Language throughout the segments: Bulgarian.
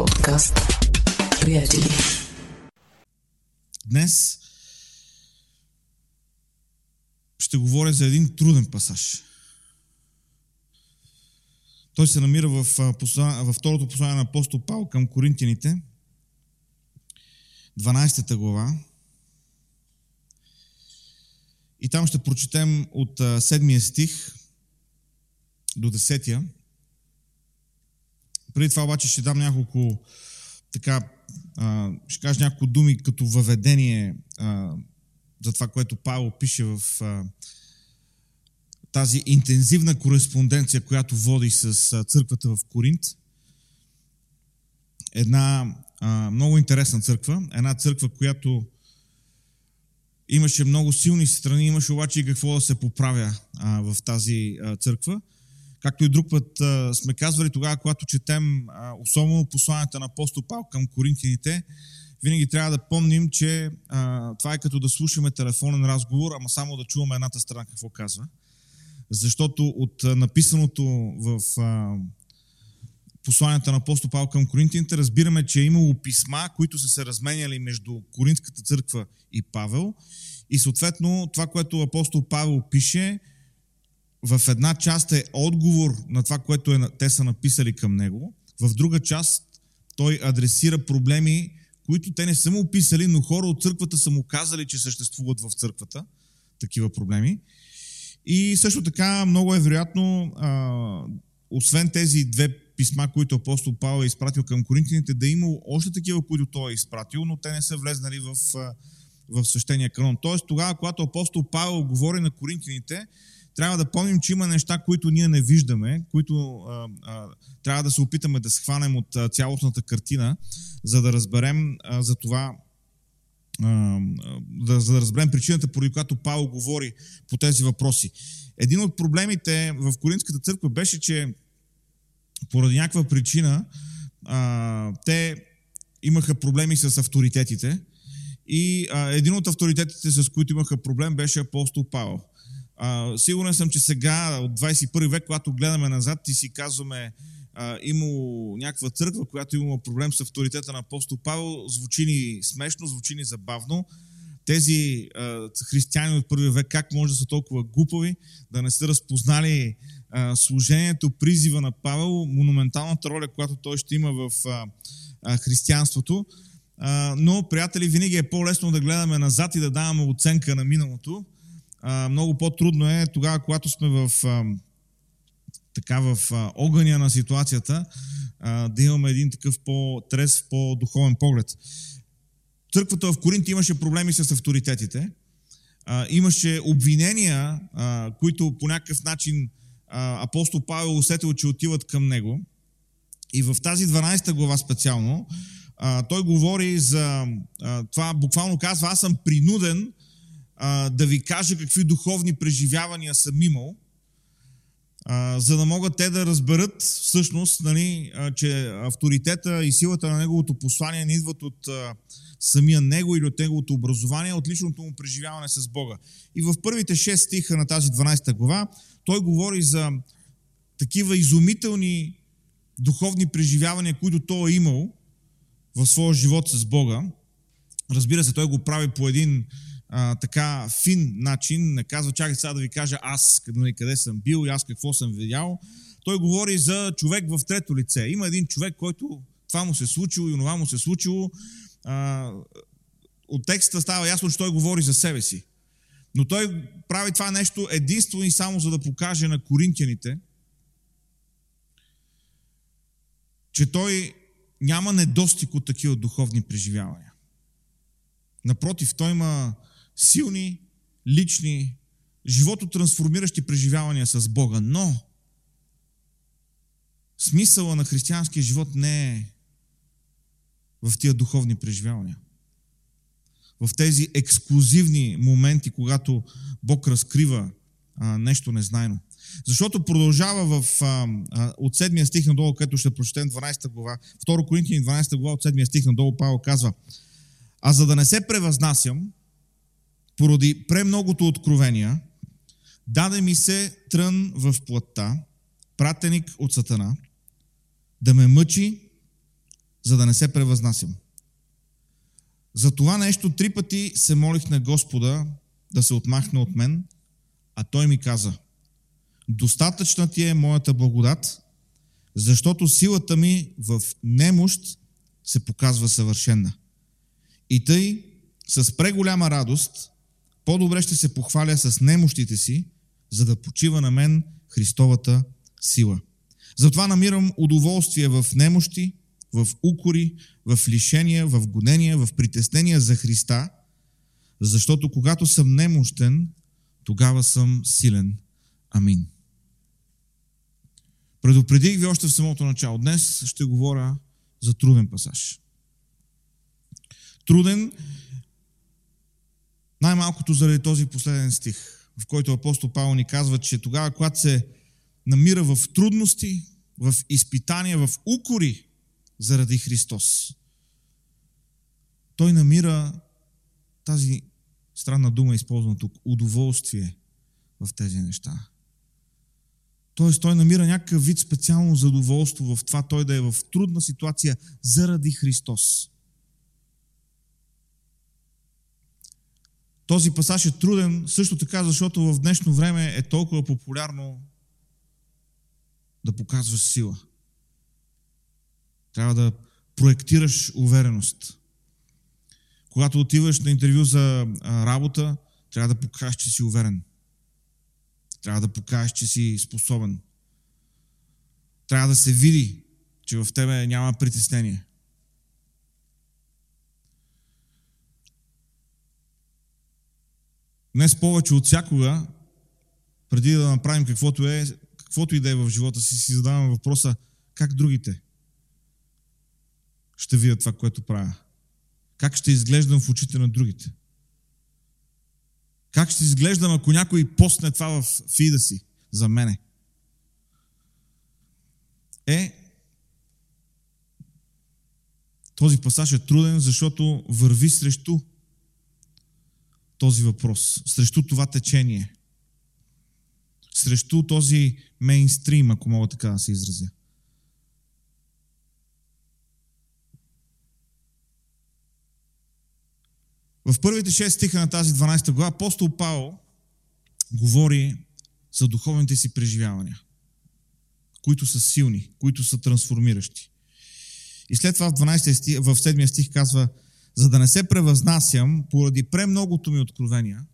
Подкаст. Приятели. Днес ще говоря за един труден пасаж. Той се намира в, във второто послание на апостол Павел към Коринтияните, 12 глава. И там ще прочетем от 7 стих до 10. Преди това обаче ще дам няколко така, ще кажа няколко думи като въведение за това, което Павел пише в тази интензивна кореспонденция, която води с църквата в Коринт. Една а, много интересна църква, една църква, която имаше много силни страни, имаше обаче и какво да се поправя а, в тази а, църква. Както и друг път а, сме казвали тогава, когато четем а, особено посланията на апостол Павел към коринтияните, винаги трябва да помним, че а, това е като да слушаме телефонен разговор, ама само да чуваме едната страна какво казва. Защото от а, написаното в а, посланията на апостол Павел към коринтияните разбираме, че е имало писма, които са се разменяли между Коринтската църква и Павел. И съответно това, което апостол Павел пише, в една част е отговор на това, което е, те са написали към него, в друга част той адресира проблеми, които те не са му описали, но хора от църквата са му казали, че съществуват в църквата, такива проблеми. И също така много е вероятно, а, освен тези две писма, които апостол Павел е изпратил към коринтините, да е имал още такива, които той е изпратил, но те не са влезнали в, в свещения канон. Тоест тогава, когато апостол Павел говори на коринтините, трябва да помним, че има неща, които ние не виждаме, които а, а, трябва да се опитаме да схванем от а, цялостната картина, за да разберем а, за това, да, за да разберем причината, поради която Павел говори по тези въпроси. Един от проблемите в Коринската църква беше, че поради някаква причина а, те имаха проблеми с авторитетите и а, един от авторитетите, с които имаха проблем, беше апостол Павел. А, сигурен съм, че сега, от 21 век, когато гледаме назад и си казваме, а, имало някаква църква, която имала проблем с авторитета на апостол Павел, звучи ни смешно, звучи ни забавно. Тези а, християни от първи век, как може да са толкова глупави, да не са разпознали а, служението, призива на Павел, монументалната роля, която той ще има в а, християнството. А, но, приятели, винаги е по-лесно да гледаме назад и да даваме оценка на миналото, а, много по-трудно е тогава, когато сме в, а, така, в а, огъня на ситуацията, а, да имаме един такъв по-трезв, по-духовен поглед. Църквата в Коринт имаше проблеми с авторитетите, а, имаше обвинения, а, които по някакъв начин а, апостол Павел усетил, че отиват към него. И в тази 12 глава специално, а, той говори за а, това, буквално казва, аз съм принуден а, да ви кажа какви духовни преживявания съм имал, а, за да могат те да разберат всъщност, нали, а, че авторитета и силата на неговото послание не идват от а, самия него или от неговото образование, от личното му преживяване с Бога. И в първите 6 стиха на тази 12 глава той говори за такива изумителни духовни преживявания, които той е имал в своя живот с Бога. Разбира се, той го прави по един а, така фин начин, не казва, чакай сега да ви кажа аз нали, къде съм бил и аз какво съм видял. Той говори за човек в трето лице. Има един човек, който това му се случило и онова му се случило. А, от текста става ясно, че той говори за себе си. Но той прави това нещо единствено и само за да покаже на коринтияните, че той няма недостиг от такива духовни преживявания. Напротив, той има силни, лични, живото трансформиращи преживявания с Бога. Но смисъла на християнския живот не е в тия духовни преживявания. В тези ексклюзивни моменти, когато Бог разкрива а, нещо незнайно. Защото продължава в, а, от 7 стих надолу, където ще прочетем 12 глава, 2 Коринтини 12 глава от 7 стих надолу Павел казва А за да не се превъзнасям, поради премногото откровения, даде ми се трън в плътта, пратеник от Сатана, да ме мъчи, за да не се превъзнасям. За това нещо три пъти се молих на Господа да се отмахне от мен, а Той ми каза, достатъчна ти е моята благодат, защото силата ми в немощ се показва съвършена. И тъй, с преголяма радост, по-добре ще се похваля с немощите си, за да почива на мен Христовата сила. Затова намирам удоволствие в немощи, в укори, в лишения, в гонения, в притеснения за Христа, защото когато съм немощен, тогава съм силен. Амин. Предупредих ви още в самото начало. Днес ще говоря за труден пасаж. Труден най-малкото заради този последен стих, в който апостол Павел ни казва, че тогава, когато се намира в трудности, в изпитания, в укори заради Христос, той намира тази странна дума, използвана тук, удоволствие в тези неща. Тоест, той намира някакъв вид специално задоволство в това той да е в трудна ситуация заради Христос. Този пасаж е труден също така, защото в днешно време е толкова популярно да показваш сила. Трябва да проектираш увереност. Когато отиваш на интервю за работа, трябва да покажеш, че си уверен. Трябва да покажеш, че си способен. Трябва да се види, че в тебе няма притеснение. Днес повече от всякога, преди да направим каквото е, каквото и да е в живота си, си задаваме въпроса как другите ще видят това, което правя. Как ще изглеждам в очите на другите. Как ще изглеждам, ако някой постне това в фида си за мене? Е, този пасаж е труден, защото върви срещу този въпрос, срещу това течение, срещу този мейнстрим, ако мога така да се изразя. В първите 6 стиха на тази 12 глава апостол Павел говори за духовните си преживявания, които са силни, които са трансформиращи. И след това в, 12 стих, в 7 стих казва, за да не се превъзнасям поради премногото ми откровения,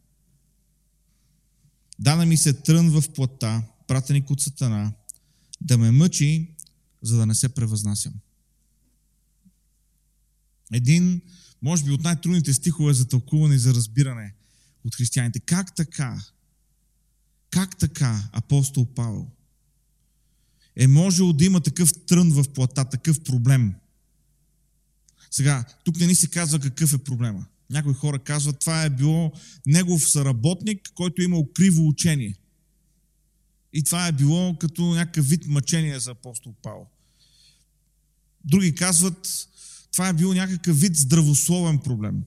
дана ми се трън в плътта, пратеник от сатана, да ме мъчи, за да не се превъзнасям. Един може би от най-трудните стихове за тълкуване и за разбиране от християните. Как така? Как така апостол Павел е можел да има такъв трън в плата, такъв проблем? Сега, тук не ни се казва какъв е проблема. Някои хора казват, това е било негов съработник, който е имал криво учение. И това е било като някакъв вид мъчение за апостол Павел. Други казват, това е бил някакъв вид здравословен проблем.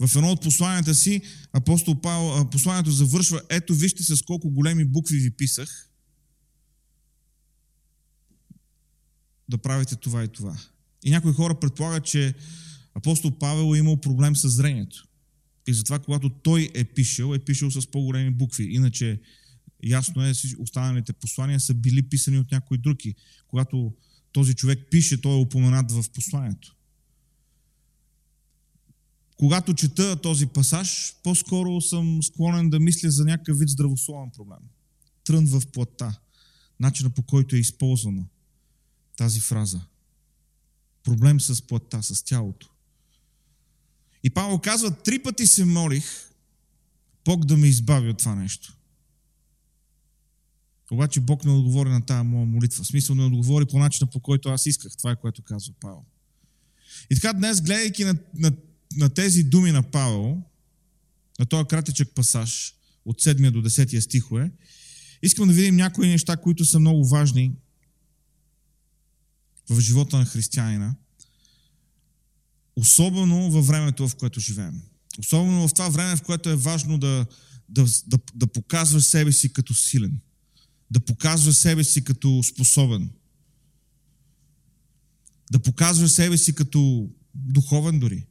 В едно от посланията си апостол Павел, посланието завършва, ето вижте с колко големи букви ви писах, да правите това и това. И някои хора предполагат, че апостол Павел е имал проблем с зрението. И затова, когато той е пишел, е пишел с по-големи букви. Иначе, ясно е, останалите послания са били писани от някои други. Когато този човек пише, той е упоменат в посланието. Когато чета този пасаж, по-скоро съм склонен да мисля за някакъв вид здравословен проблем. Трън в плата. Начина по който е използвана тази фраза. Проблем с плата, с тялото. И Павел казва, три пъти се молих Бог да ме избави от това нещо. Обаче Бог не отговори на тази моя молитва. В смисъл не отговори по начина, по който аз исках. Това е което казва Павел. И така днес, гледайки на, на, на тези думи на Павел, на този кратичък пасаж от 7 до 10 стихове, искам да видим някои неща, които са много важни в живота на християнина, особено във времето, в което живеем. Особено в това време, в което е важно да, да, да, да показваш себе си като силен – да показва себе си като способен. да показваш себе си като духовен дори.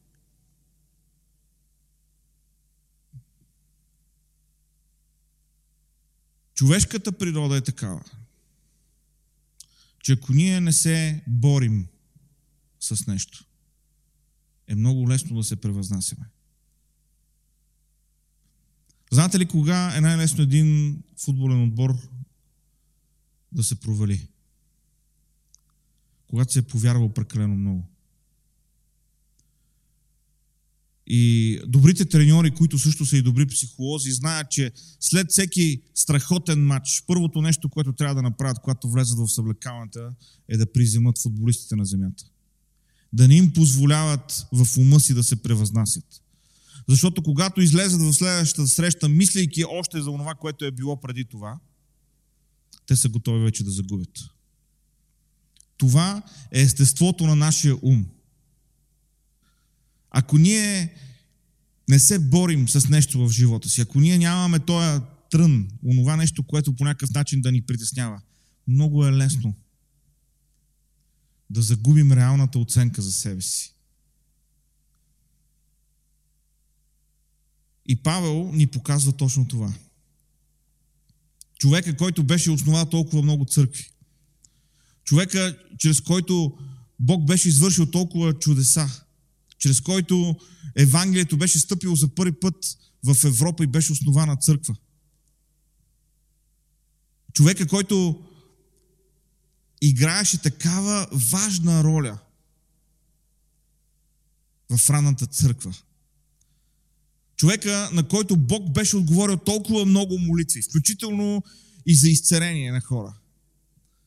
Човешката природа е такава, че ако ние не се борим с нещо, е много лесно да се превъзнасяме. Знаете ли кога е най-лесно един футболен отбор да се провали? Когато се е повярвал прекалено много. И добрите треньори, които също са и добри психолози, знаят, че след всеки страхотен матч, първото нещо, което трябва да направят, когато влезат в съблекалната, е да приземат футболистите на земята. Да не им позволяват в ума си да се превъзнасят. Защото когато излезат в следващата среща, мислейки още за това, което е било преди това, те са готови вече да загубят. Това е естеството на нашия ум. Ако ние не се борим с нещо в живота си, ако ние нямаме този трън, онова нещо, което по някакъв начин да ни притеснява, много е лесно да загубим реалната оценка за себе си. И Павел ни показва точно това. Човека, който беше основал толкова много църкви. Човека, чрез който Бог беше извършил толкова чудеса. Чрез който Евангелието беше стъпило за първи път в Европа и беше основана църква. Човека, който играеше такава важна роля в ранната църква. Човека, на който Бог беше отговорил толкова много молитви, включително и за изцерение на хора.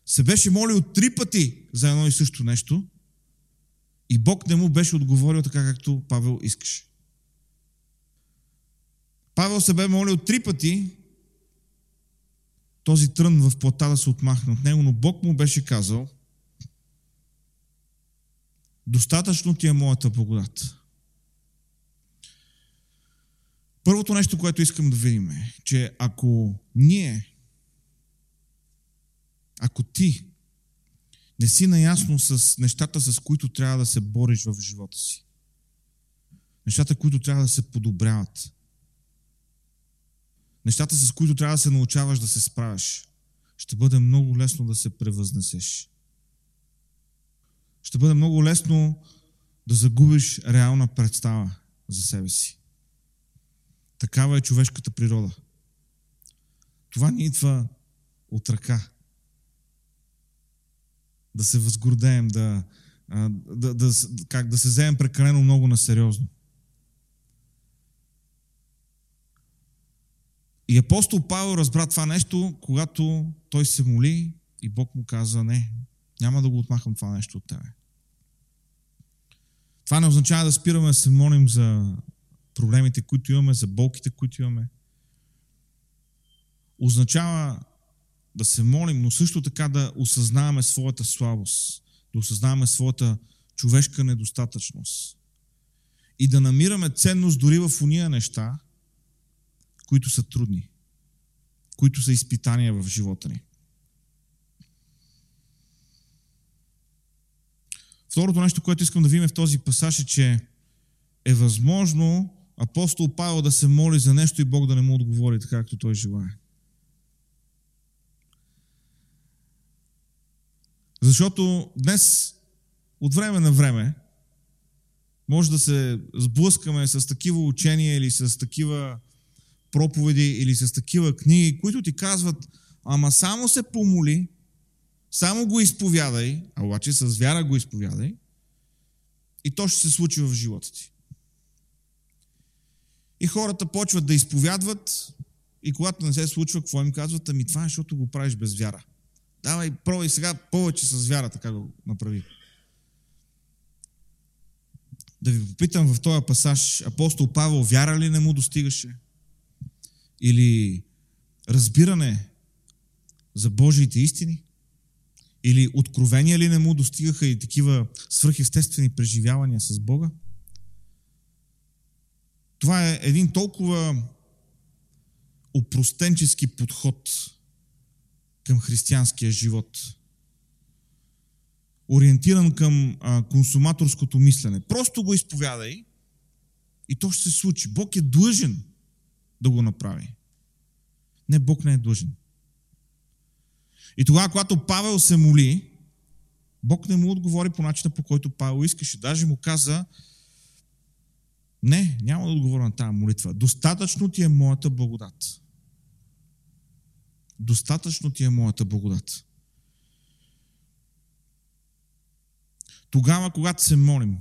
Се беше молил три пъти за едно и също нещо и Бог не му беше отговорил така, както Павел искаше. Павел се бе молил три пъти този трън в плата да се отмахне от него, но Бог му беше казал достатъчно ти е моята благодат. Първото нещо, което искам да видим е, че ако ние, ако ти не си наясно с нещата, с които трябва да се бориш в живота си, нещата, които трябва да се подобряват, нещата, с които трябва да се научаваш да се справяш, ще бъде много лесно да се превъзнесеш. Ще бъде много лесно да загубиш реална представа за себе си. Такава е човешката природа. Това ни идва от ръка. Да се възгордеем, да, да, да, как, да се вземем прекалено много на сериозно. И апостол Павел разбра това нещо, когато той се моли и Бог му каза, не, няма да го отмахам това нещо от тебе. Това не означава да спираме да се молим за проблемите, които имаме, за болките, които имаме. Означава да се молим, но също така да осъзнаваме своята слабост, да осъзнаваме своята човешка недостатъчност и да намираме ценност дори в уния неща, които са трудни, които са изпитания в живота ни. Второто нещо, което искам да видим в този пасаж е, че е възможно апостол Павел да се моли за нещо и Бог да не му отговори така, както той желая. Защото днес, от време на време, може да се сблъскаме с такива учения или с такива проповеди или с такива книги, които ти казват, ама само се помоли, само го изповядай, а обаче с вяра го изповядай и то ще се случи в живота ти. И хората почват да изповядват и когато не се случва, какво им казват? Ами това е, защото го правиш без вяра. Давай, пробвай сега повече с вяра, така го направи. Да ви попитам в този пасаж, апостол Павел, вяра ли не му достигаше? Или разбиране за Божиите истини? Или откровения ли не му достигаха и такива свръхестествени преживявания с Бога? Това е един толкова опростенчески подход към християнския живот. ориентиран към а, консуматорското мислене. Просто го изповядай и то ще се случи. Бог е длъжен да го направи. Не, Бог не е длъжен. И тогава, когато Павел се моли, Бог не му отговори по начина, по който Павел искаше. Даже му каза, не, няма да отговоря на тази молитва. Достатъчно ти е моята благодат. Достатъчно ти е моята благодат. Тогава, когато се молим,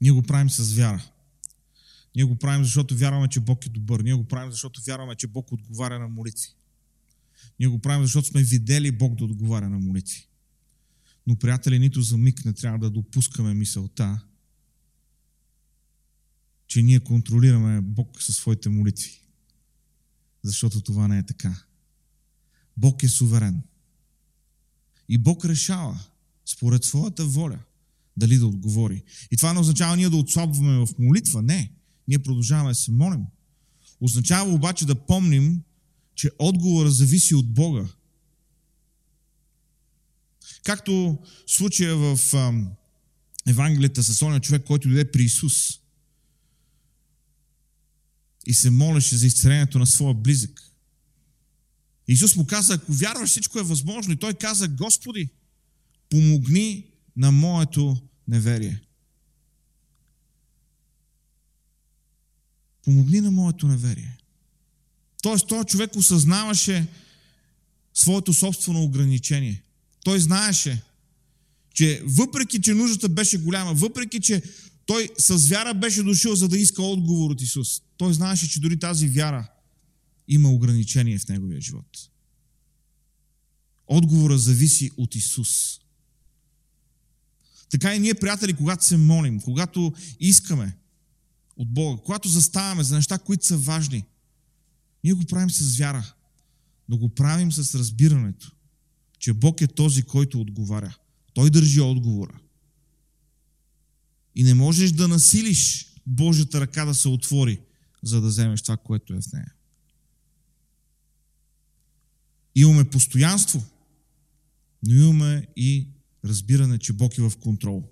ние го правим с вяра. Ние го правим, защото вярваме, че Бог е добър. Ние го правим, защото вярваме, че Бог отговаря на молитви. Ние го правим, защото сме видели Бог да отговаря на молитви. Но, приятели, нито за миг не трябва да допускаме мисълта, че ние контролираме Бог със своите молитви. Защото това не е така. Бог е суверен. И Бог решава, според своята воля, дали да отговори. И това не означава ние да отслабваме в молитва. Не. Ние продължаваме да се молим. Означава обаче да помним, че отговора зависи от Бога. Както случая в Евангелията с оня човек, който дойде при Исус и се молеше за изцелението на своя близък. Исус му каза, ако вярваш, всичко е възможно. И той каза, Господи, помогни на моето неверие. Помогни на моето неверие. Тоест, този човек осъзнаваше своето собствено ограничение. Той знаеше, че въпреки, че нуждата беше голяма, въпреки, че той с вяра беше дошъл, за да иска отговор от Исус, той знаеше, че дори тази вяра има ограничение в неговия живот. Отговора зависи от Исус. Така и ние, приятели, когато се молим, когато искаме от Бога, когато заставаме за неща, които са важни, ние го правим с вяра, но го правим с разбирането, че Бог е този, който отговаря. Той държи отговора. И не можеш да насилиш Божията ръка да се отвори, за да вземеш това, което е в нея. Имаме постоянство, но имаме и разбиране, че Бог е в контрол.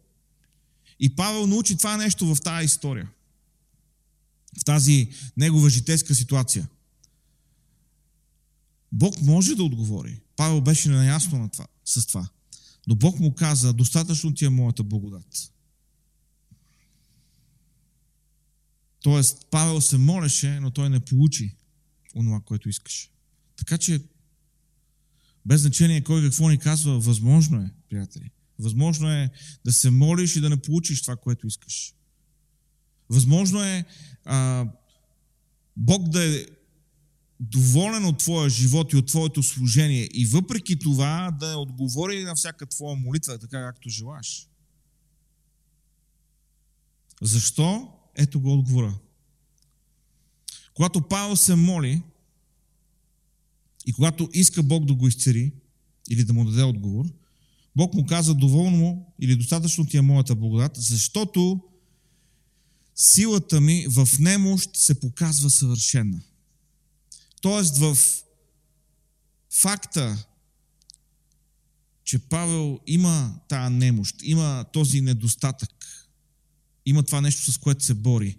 И Павел научи това нещо в тази история. В тази негова житейска ситуация. Бог може да отговори. Павел беше наясно на това, с това. Но Бог му каза, достатъчно ти е моята благодат. Тоест, Павел се молеше, но той не получи онова, което искаше. Така че без значение кой какво ни казва, възможно е, приятели. Възможно е да се молиш и да не получиш това, което искаш. Възможно е а, Бог да е доволен от твоя живот и от твоето служение и въпреки това да отговори на всяка твоя молитва, така както желаш. Защо? Ето го отговора. Когато Павел се моли, и когато иска Бог да го изцери или да му даде отговор, Бог му каза доволно или достатъчно ти е моята благодат, защото силата ми в немощ се показва съвършена. Тоест в факта, че Павел има тази немощ, има този недостатък, има това нещо, с което се бори,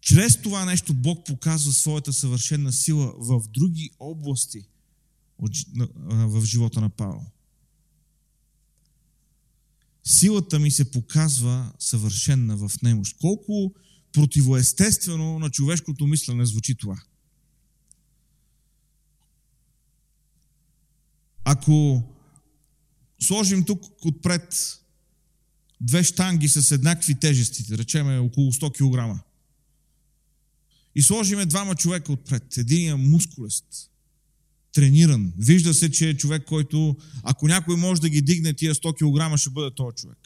чрез това нещо Бог показва своята съвършена сила в други области в живота на Павел. Силата ми се показва съвършена в немощ. Колко противоестествено на човешкото мислене звучи това. Ако сложим тук отпред две штанги с еднакви тежести, да речеме около 100 кг, и сложиме двама човека отпред. Единия мускулест, трениран. Вижда се, че е човек, който, ако някой може да ги дигне тия 100 кг, ще бъде този човек.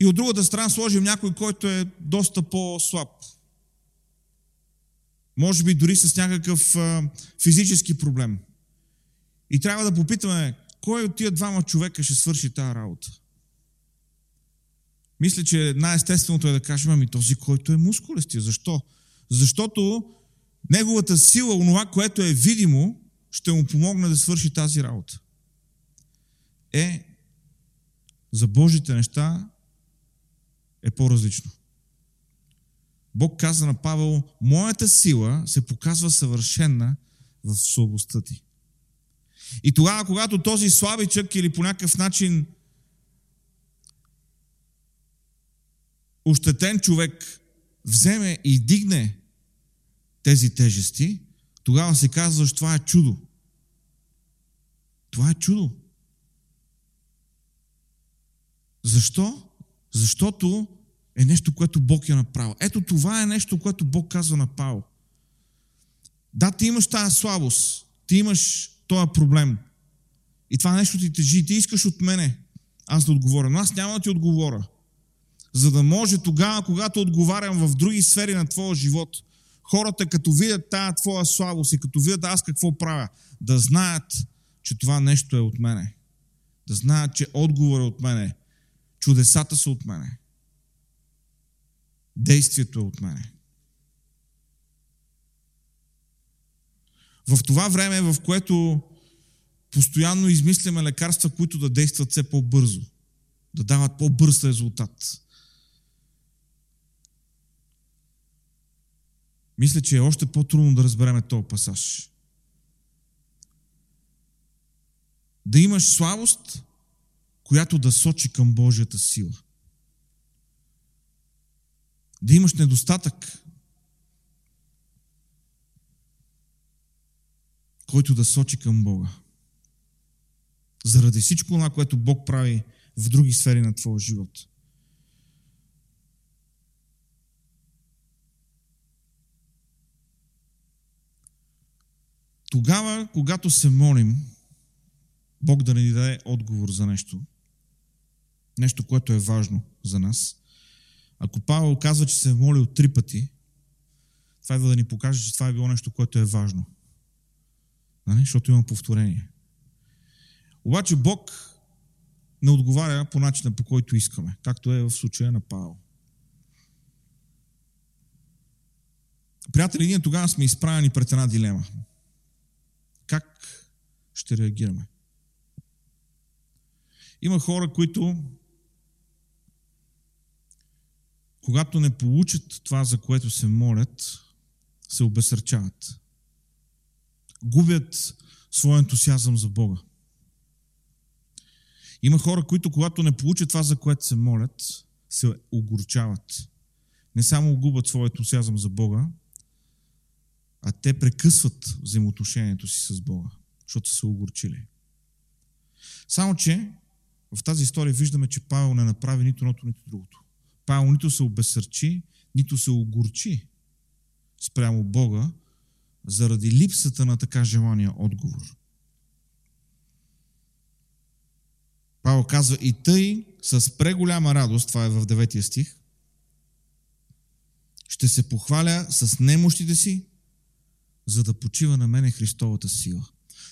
И от другата страна сложим някой, който е доста по-слаб. Може би дори с някакъв а, физически проблем. И трябва да попитаме, кой от тия двама човека ще свърши тази работа? Мисля, че най-естественото е да кажем, ами този, който е мускулестия. Защо? Защото неговата сила, онова, което е видимо, ще му помогне да свърши тази работа. Е, за Божите неща е по-различно. Бог каза на Павел, моята сила се показва съвършена в слабостта ти. И тогава, когато този слабичък или по някакъв начин ощетен човек вземе и дигне тези тежести, тогава се казва, че това е чудо. Това е чудо. Защо? Защото е нещо, което Бог е направил. Ето това е нещо, което Бог казва на Павел. Да, ти имаш тази слабост, ти имаш този проблем. И това нещо ти тежи. Ти искаш от мене аз да отговоря. Но аз няма да ти отговоря. За да може тогава, когато отговарям в други сфери на твоя живот, хората като видят тая твоя слабост и като видят аз какво правя, да знаят, че това нещо е от мене. Да знаят, че отговор е от мене. Чудесата са от мене. Действието е от мене. В това време, в което постоянно измисляме лекарства, които да действат все по-бързо, да дават по-бърз резултат. Мисля, че е още по-трудно да разбереме този пасаж. Да имаш слабост, която да сочи към Божията сила. Да имаш недостатък, който да сочи към Бога. Заради всичко това, което Бог прави в други сфери на твоя живот. Тогава, когато се молим, Бог да ни даде отговор за нещо, нещо, което е важно за нас. Ако Павел казва, че се е молил три пъти, това е да ни покаже, че това е било нещо, което е важно. Нали? Защото има повторение. Обаче Бог не отговаря по начина, по който искаме, както е в случая на Павел. Приятели, ние тогава сме изправени пред една дилема. Как ще реагираме? Има хора, които когато не получат това, за което се молят, се обесърчават. Губят своя ентусиазъм за Бога. Има хора, които когато не получат това, за което се молят, се огорчават. Не само губят своя ентусиазъм за Бога, а те прекъсват взаимоотношението си с Бога, защото са огорчили. Само, че в тази история виждаме, че Павел не направи нито едното, нито другото. Павел нито се обесърчи, нито се огорчи спрямо Бога, заради липсата на така желания отговор. Павел казва и тъй с преголяма радост, това е в 9 стих, ще се похваля с немощите си, за да почива на мене Христовата сила.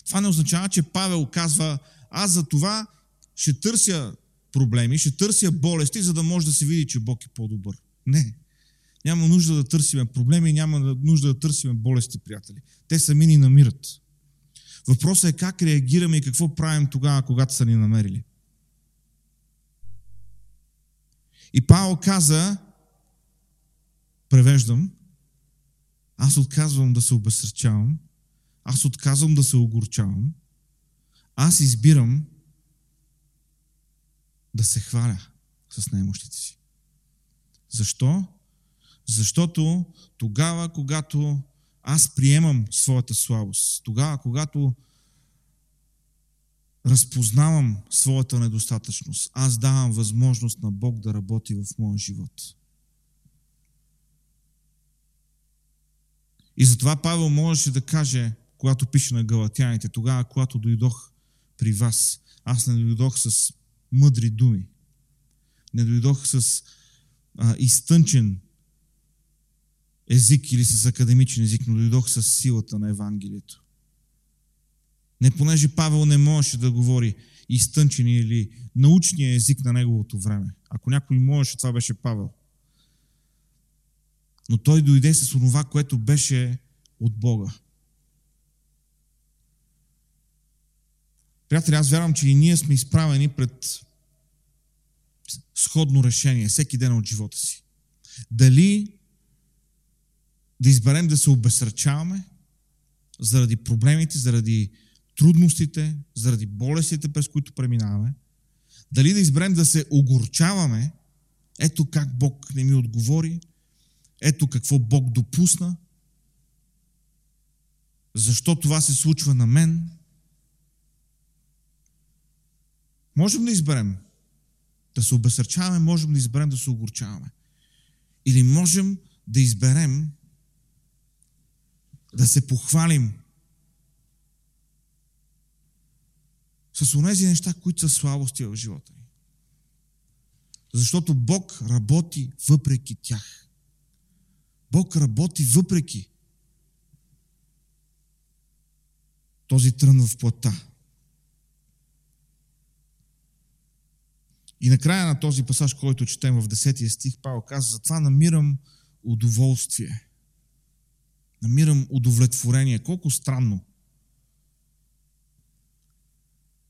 Това не означава, че Павел казва, аз за това ще търся проблеми, ще търся болести, за да може да се види, че Бог е по-добър. Не. Няма нужда да търсиме проблеми, няма нужда да търсиме болести, приятели. Те сами ни намират. Въпросът е как реагираме и какво правим тогава, когато са ни намерили. И Павел каза, превеждам, аз отказвам да се обесърчавам, аз отказвам да се огорчавам, аз избирам да се хваля с немощите си. Защо? Защото тогава, когато аз приемам своята слабост, тогава, когато разпознавам своята недостатъчност, аз давам възможност на Бог да работи в моя живот. И затова Павел можеше да каже, когато пише на Галатяните, тогава, когато дойдох при вас, аз не дойдох с мъдри думи. Не дойдох с а, изтънчен език или с академичен език, но дойдох с силата на Евангелието. Не понеже Павел не можеше да говори изтънчен или научния език на неговото време. Ако някой можеше, това беше Павел. Но той дойде с това, което беше от Бога. Приятели, аз вярвам, че и ние сме изправени пред сходно решение всеки ден от живота си. Дали да изберем да се обесръчаваме заради проблемите, заради трудностите, заради болестите, през които преминаваме, дали да изберем да се огорчаваме, ето как Бог не ми отговори, ето какво Бог допусна, защо това се случва на мен. Можем да изберем да се обесърчаваме, можем да изберем да се огорчаваме. Или можем да изберем да се похвалим с онези неща, които са слабости в живота ни. Защото Бог работи въпреки тях. Бог работи въпреки този трън в плътта. И накрая на този пасаж, който четем в 10 стих, Павел каза, затова намирам удоволствие. Намирам удовлетворение. Колко странно.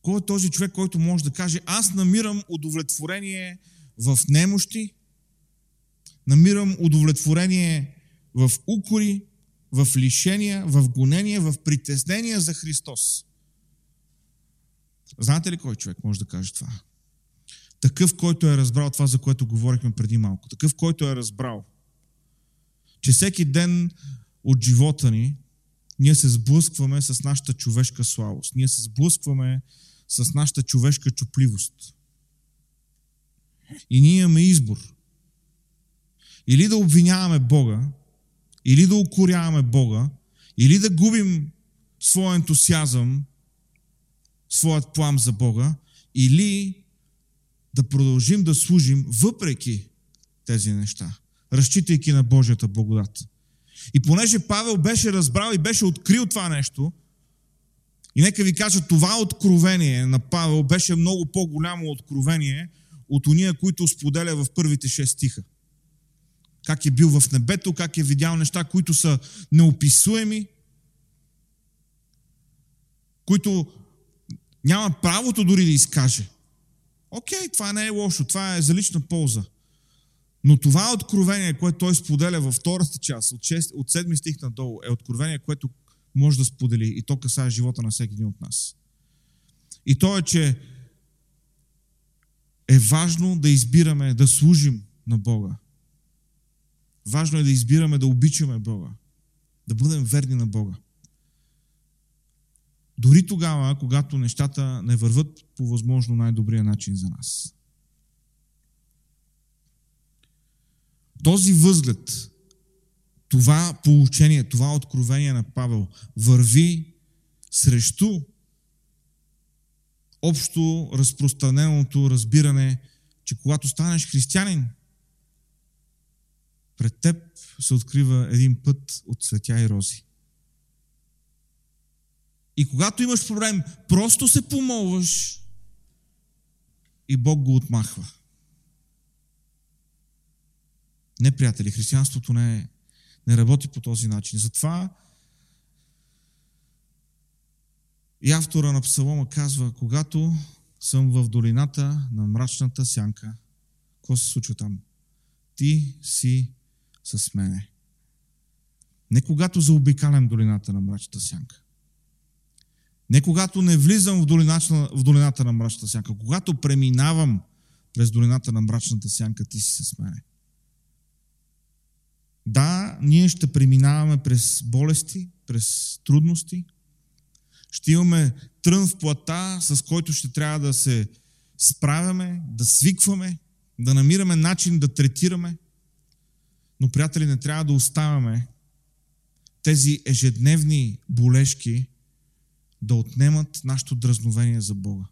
Кой е този човек, който може да каже, аз намирам удовлетворение в немощи, намирам удовлетворение в укори, в лишения, в гонения, в притеснения за Христос. Знаете ли кой човек може да каже това? Такъв, който е разбрал това, за което говорихме преди малко. Такъв, който е разбрал, че всеки ден от живота ни ние се сблъскваме с нашата човешка слабост. Ние се сблъскваме с нашата човешка чупливост. И ние имаме избор. Или да обвиняваме Бога, или да укоряваме Бога, или да губим своя ентусиазъм, своят плам за Бога, или да продължим да служим въпреки тези неща, разчитайки на Божията благодат. И понеже Павел беше разбрал и беше открил това нещо, и нека ви кажа, това откровение на Павел беше много по-голямо откровение от уния, които споделя в първите шест стиха. Как е бил в небето, как е видял неща, които са неописуеми, които няма правото дори да изкаже. Окей, това не е лошо, това е за лична полза. Но това откровение, което той споделя във втората част, от, 6, от 7 стих надолу, е откровение, което може да сподели и то касае живота на всеки един от нас. И то е, че е важно да избираме да служим на Бога. Важно е да избираме да обичаме Бога. Да бъдем верни на Бога. Дори тогава, когато нещата не върват по възможно най-добрия начин за нас. Този възглед, това получение, това откровение на Павел върви срещу общо разпространеното разбиране, че когато станеш християнин, пред теб се открива един път от светя и рози. И когато имаш проблем, просто се помолваш и Бог го отмахва. Не, приятели, християнството не, не работи по този начин. Затова и автора на Псалома казва, когато съм в долината на мрачната сянка, какво се случва там? Ти си с мене. Не когато заобикалям долината на мрачната сянка. Не когато не влизам в долината, в долината на мрачната сянка. Когато преминавам през долината на мрачната сянка, ти си с мене. Да, ние ще преминаваме през болести, през трудности. Ще имаме трън в плата, с който ще трябва да се справяме, да свикваме, да намираме начин да третираме. Но, приятели, не трябва да оставяме тези ежедневни болешки да отнемат нашето дразновение за Бога.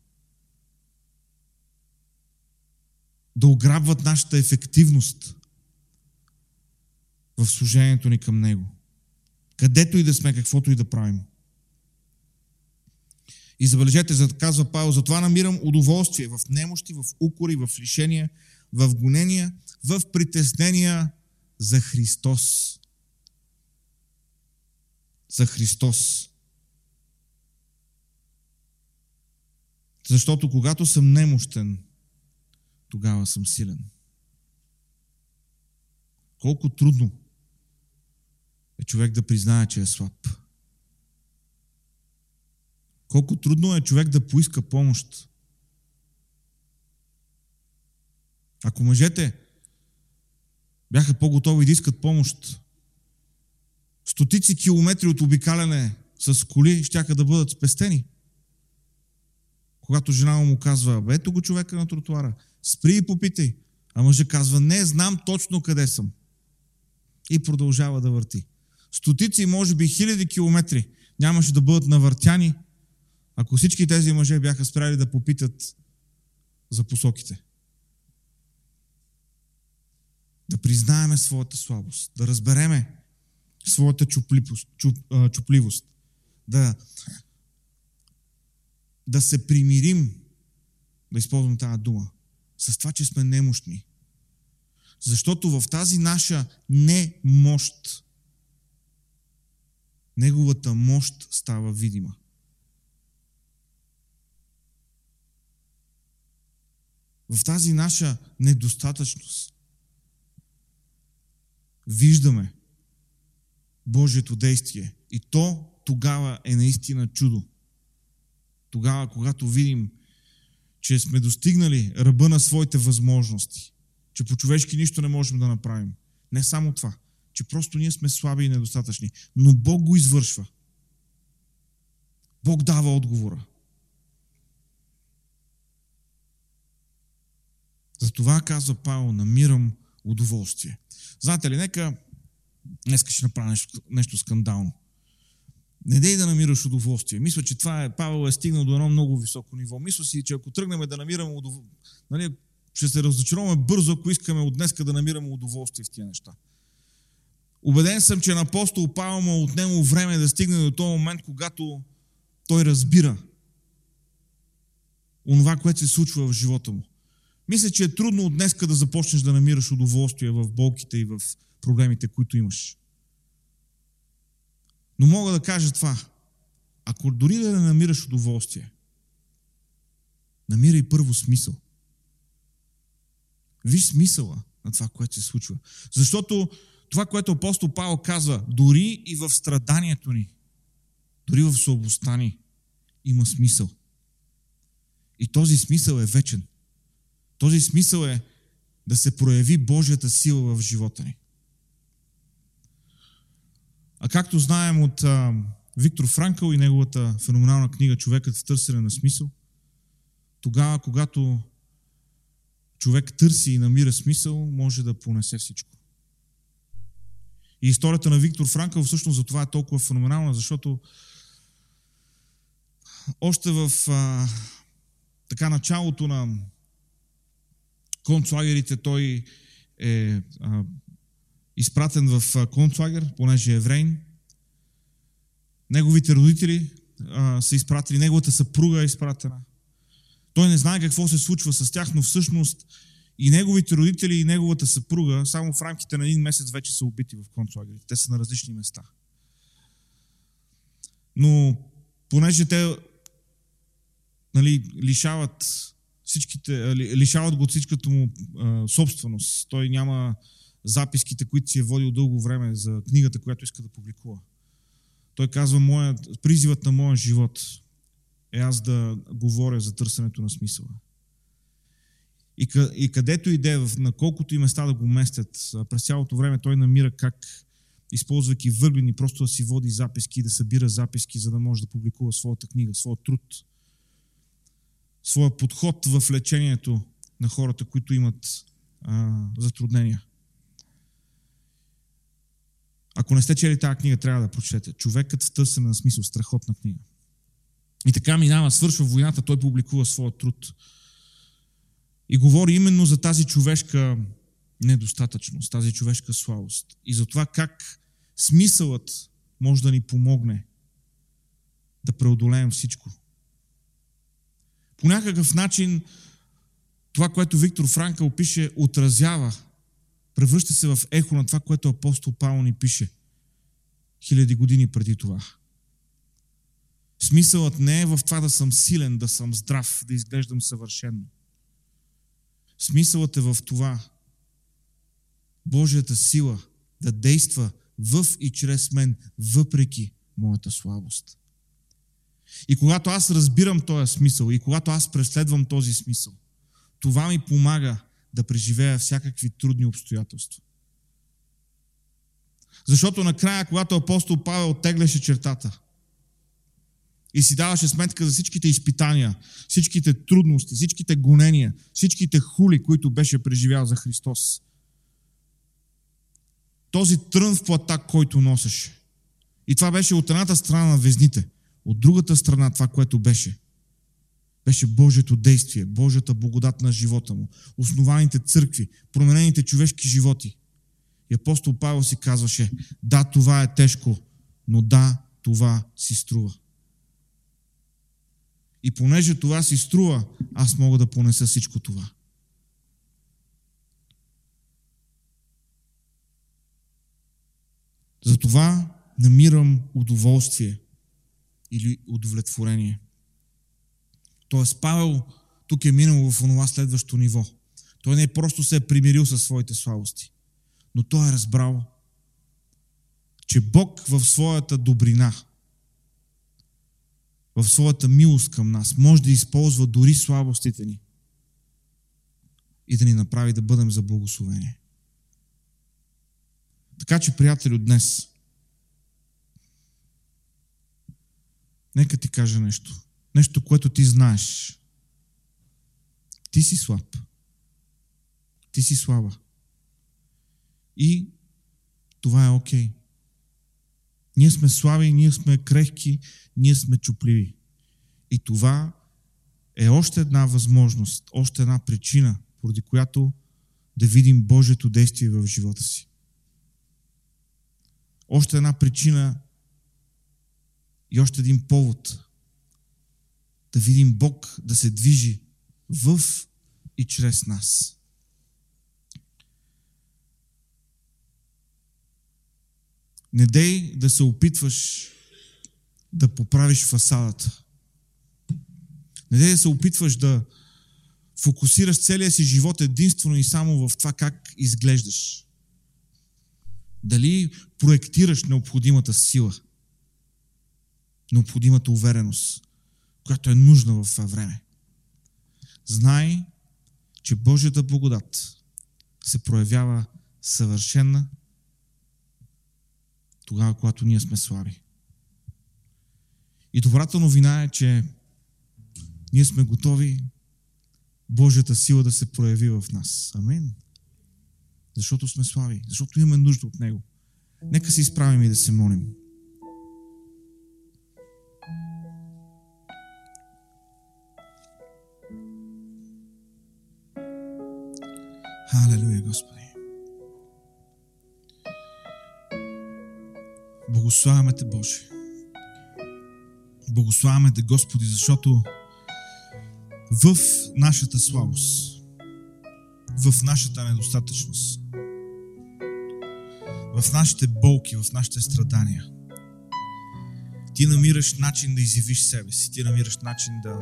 Да ограбват нашата ефективност в служението ни към Него. Където и да сме, каквото и да правим. И забележете, казва Павел, затова намирам удоволствие в немощи, в укори, в лишения, в гонения, в притеснения за Христос. За Христос. Защото когато съм немощен, тогава съм силен. Колко трудно е човек да признае, че е слаб. Колко трудно е човек да поиска помощ. Ако мъжете бяха по-готови да искат помощ, стотици километри от обикаляне с коли щяха да бъдат спестени. Когато жена му казва, ето го човека на тротуара, спри и попитай. А мъжът казва, не, знам точно къде съм. И продължава да върти. Стотици, може би хиляди километри нямаше да бъдат навъртяни, ако всички тези мъже бяха спряли да попитат за посоките. Да признаеме своята слабост, да разбереме своята чупливост, чуп, чупливост, да, да се примирим, да използвам тази дума, с това, че сме немощни. Защото в тази наша немощ, неговата мощ става видима. В тази наша недостатъчност виждаме Божието действие. И то тогава е наистина чудо. Тогава, когато видим, че сме достигнали ръба на своите възможности, че по-човешки нищо не можем да направим. Не само това, че просто ние сме слаби и недостатъчни. Но Бог го извършва. Бог дава отговора. Затова казва Павел, намирам удоволствие. Знаете ли, нека днес ще направя нещо, нещо скандално. Не дей да намираш удоволствие. Мисля, че това е, Павел е стигнал до едно много високо ниво. Мисля си, че ако тръгнем да намираме удоволствие, нали, ще се разочароваме бързо, ако искаме от днеска да намираме удоволствие в тия неща. Убеден съм, че на апостол Павел му е отнемо време да стигне до този момент, когато той разбира онова, което се случва в живота му. Мисля, че е трудно от днеска да започнеш да намираш удоволствие в болките и в проблемите, които имаш. Но мога да кажа това. Ако дори да не намираш удоволствие, намирай първо смисъл. Виж смисъла на това, което се случва. Защото това, което апостол Павел казва, дори и в страданието ни, дори в слабостта ни, има смисъл. И този смисъл е вечен. Този смисъл е да се прояви Божията сила в живота ни. А както знаем от а, Виктор Франкъл и неговата феноменална книга Човекът в търсене на смисъл, тогава, когато човек търси и намира смисъл, може да понесе всичко. И историята на Виктор Франкъл всъщност за това е толкова феноменална, защото още в а, така началото на концлагерите той е а, изпратен в концлагер, понеже е еврейн. Неговите родители а, са изпратени, неговата съпруга е изпратена. Той не знае какво се случва с тях, но всъщност и неговите родители и неговата съпруга само в рамките на един месец вече са убити в концлагерите. Те са на различни места. Но понеже те нали, лишават всичките, лишават го от всичката му а, собственост. Той няма записките, които си е водил дълго време за книгата, която иска да публикува. Той казва, моя, призивът на моя живот е аз да говоря за търсенето на смисъла. И, и където иде, на колкото и места да го местят, през цялото време той намира как, използвайки въглени, просто да си води записки, да събира записки, за да може да публикува своята книга, своя труд, своя подход в лечението на хората, които имат а, затруднения. Ако не сте чели тази книга, трябва да прочетете. Човекът в търсене на смисъл. Страхотна книга. И така минава, свършва войната, той публикува своя труд. И говори именно за тази човешка недостатъчност, тази човешка слабост. И за това как смисълът може да ни помогне да преодолеем всичко. По някакъв начин това, което Виктор Франка опише, отразява превръща се в ехо на това, което апостол Павел ни пише хиляди години преди това. Смисълът не е в това да съм силен, да съм здрав, да изглеждам съвършенно. Смисълът е в това Божията сила да действа в и чрез мен, въпреки моята слабост. И когато аз разбирам този смисъл и когато аз преследвам този смисъл, това ми помага да преживея всякакви трудни обстоятелства. Защото накрая, когато апостол Павел оттегляше чертата и си даваше сметка за всичките изпитания, всичките трудности, всичките гонения, всичките хули, които беше преживял за Христос, този трън в плата, който носеше. И това беше от едната страна на везните. От другата страна това, което беше, беше Божието действие, Божията благодат на живота му, основаните църкви, променените човешки животи. И апостол Павел си казваше, да, това е тежко, но да, това си струва. И понеже това си струва, аз мога да понеса всичко това. Затова намирам удоволствие или удовлетворение. Тоест Павел тук е минал в онова следващо ниво. Той не е просто се е примирил със своите слабости, но той е разбрал, че Бог в своята добрина, в своята милост към нас, може да използва дори слабостите ни и да ни направи да бъдем за благословение. Така че, приятели, от днес, нека ти кажа нещо. Нещо, което ти знаеш. Ти си слаб. Ти си слаба. И това е окей. Okay. Ние сме слаби, ние сме крехки, ние сме чупливи. И това е още една възможност, още една причина, поради която да видим Божието действие в живота си. Още една причина и още един повод да видим Бог да се движи в и чрез нас. Не дей да се опитваш да поправиш фасадата. Не дей да се опитваш да фокусираш целия си живот единствено и само в това как изглеждаш. Дали проектираш необходимата сила, необходимата увереност, която е нужна в това време. Знай, че Божията благодат се проявява съвършена тогава, когато ние сме слаби. И добрата новина е, че ние сме готови Божията сила да се прояви в нас. Амин. Защото сме слаби, защото имаме нужда от Него. Нека се изправим и да се молим. Халелуя, Господи. Благославяме Те, Боже. Благославяме Те, Господи, защото в нашата слабост, в нашата недостатъчност, в нашите болки, в нашите страдания, Ти намираш начин да изявиш себе си. Ти намираш начин да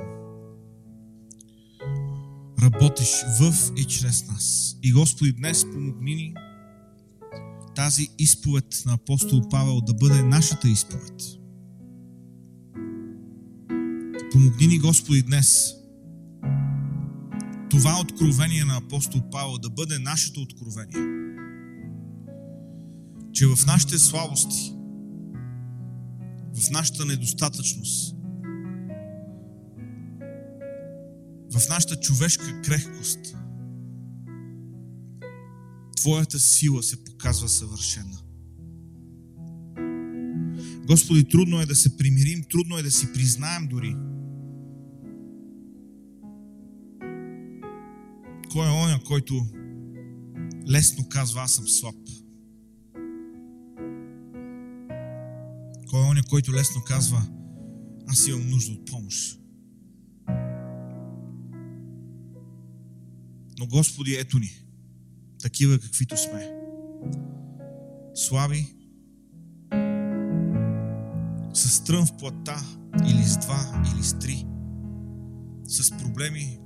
работиш в и чрез нас. И Господи, днес помогни ни тази изповед на апостол Павел да бъде нашата изповед. Помогни ни, Господи, днес това откровение на апостол Павел да бъде нашето откровение. Че в нашите слабости, в нашата недостатъчност, в нашата човешка крехкост, Твоята сила се показва съвършена. Господи, трудно е да се примирим, трудно е да си признаем дори. Кой е оня, който лесно казва, аз съм слаб? Кой е оня, който лесно казва, аз имам нужда от помощ? Но Господи, ето ни. Такива каквито сме. Слаби. с трън в плата, или с два, или с три, с проблеми,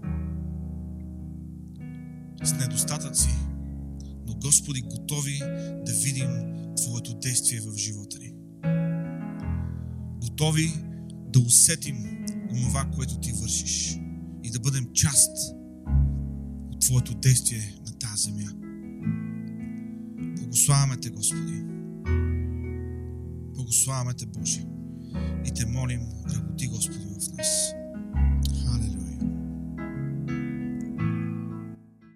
с недостатъци, но Господи, готови да видим Твоето действие в живота ни. Готови да усетим онова, което Ти вършиш и да бъдем част от Твоето действие на тази земя. Благославяме Те, Господи. Благославяме Те, Боже. И Те молим, работи, Господи, в нас.